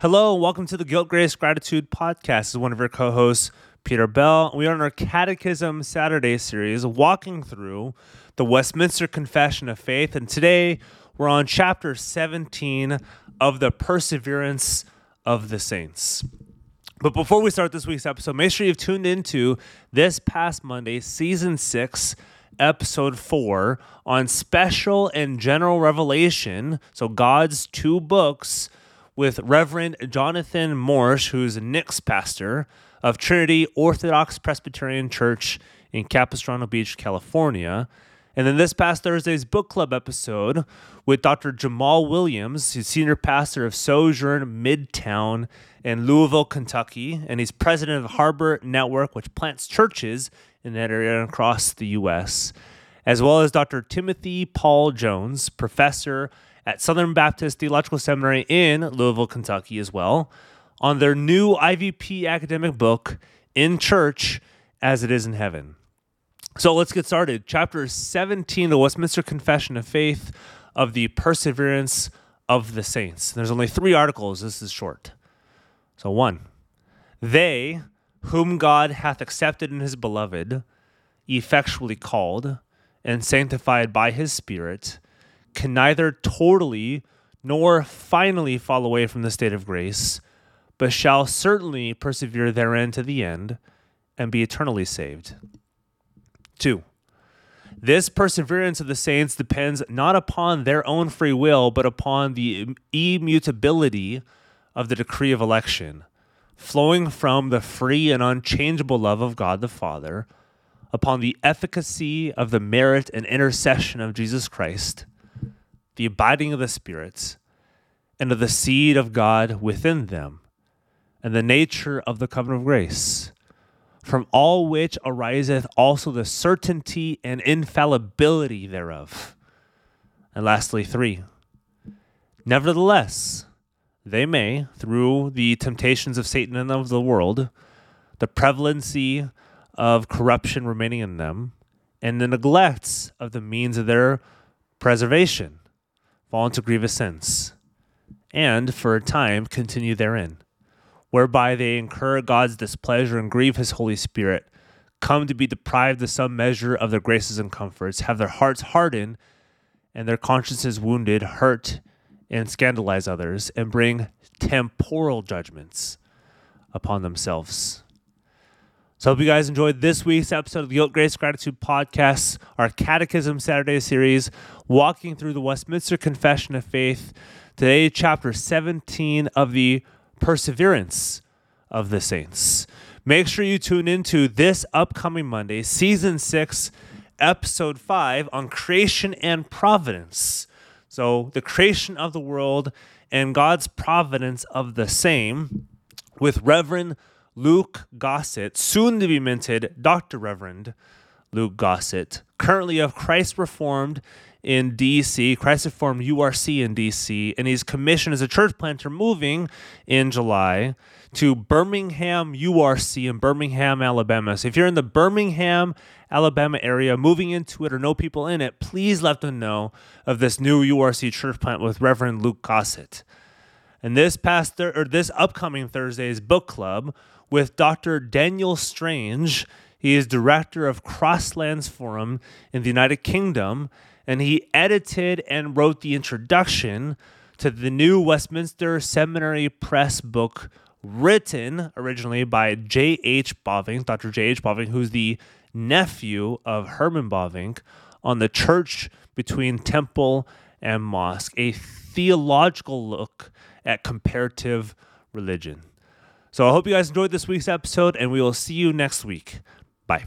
Hello, and welcome to the Guilt, Grace, Gratitude podcast. This is one of your co hosts, Peter Bell. We are in our Catechism Saturday series, walking through the Westminster Confession of Faith. And today we're on chapter 17 of the Perseverance of the Saints. But before we start this week's episode, make sure you've tuned into this past Monday, season six, episode four, on special and general revelation. So, God's two books with Reverend Jonathan Morsch, who's Nick's pastor of Trinity Orthodox Presbyterian Church in Capistrano Beach, California. And then this past Thursday's book club episode with Dr. Jamaal Williams, he's senior pastor of Sojourn Midtown in Louisville, Kentucky, and he's president of Harbor Network, which plants churches in that area and across the U.S., as well as Dr. Timothy Paul Jones, professor at Southern Baptist Theological Seminary in Louisville, Kentucky, as well, on their new IVP academic book, In Church as It Is in Heaven. So let's get started. Chapter 17, the Westminster Confession of Faith of the Perseverance of the Saints. There's only three articles. This is short. So, one, they whom God hath accepted in his beloved, effectually called, and sanctified by his Spirit, can neither totally nor finally fall away from the state of grace, but shall certainly persevere therein to the end and be eternally saved. 2. This perseverance of the saints depends not upon their own free will, but upon the immutability of the decree of election, flowing from the free and unchangeable love of God the Father, upon the efficacy of the merit and intercession of Jesus Christ the abiding of the spirits, and of the seed of God within them, and the nature of the covenant of grace, from all which ariseth also the certainty and infallibility thereof. And lastly, three. Nevertheless, they may, through the temptations of Satan and of the world, the prevalency of corruption remaining in them, and the neglects of the means of their preservation, fall into grievous sins, and for a time continue therein, whereby they incur God's displeasure and grieve his Holy Spirit, come to be deprived of some measure of their graces and comforts, have their hearts hardened and their consciences wounded, hurt and scandalize others, and bring temporal judgments upon themselves. So I hope you guys enjoyed this week's episode of the Guilt Grace Gratitude Podcast, our Catechism Saturday series, walking through the Westminster Confession of Faith. Today, chapter 17 of the Perseverance of the Saints. Make sure you tune into this upcoming Monday, season six, episode five on creation and providence. So, the creation of the world and God's providence of the same with Reverend Luke Gossett, soon to be minted Dr. Reverend Luke Gossett, currently of Christ Reformed in DC, Christ Reformed URC in DC, and he's commissioned as a church planter moving in July to Birmingham URC in Birmingham, Alabama. So if you're in the Birmingham, Alabama area, moving into it or know people in it, please let them know of this new URC church plant with Reverend Luke Gossett. And this past thir- or this upcoming Thursday's book club with Dr. Daniel Strange. He is director of Crosslands Forum in the United Kingdom, and he edited and wrote the introduction to the new Westminster Seminary Press book, written originally by J.H. Bavinck, Dr. J.H. Bavinck, who's the nephew of Herman Bavinck, on the church between temple and mosque, a theological look at comparative religion. So I hope you guys enjoyed this week's episode, and we will see you next week. Bye.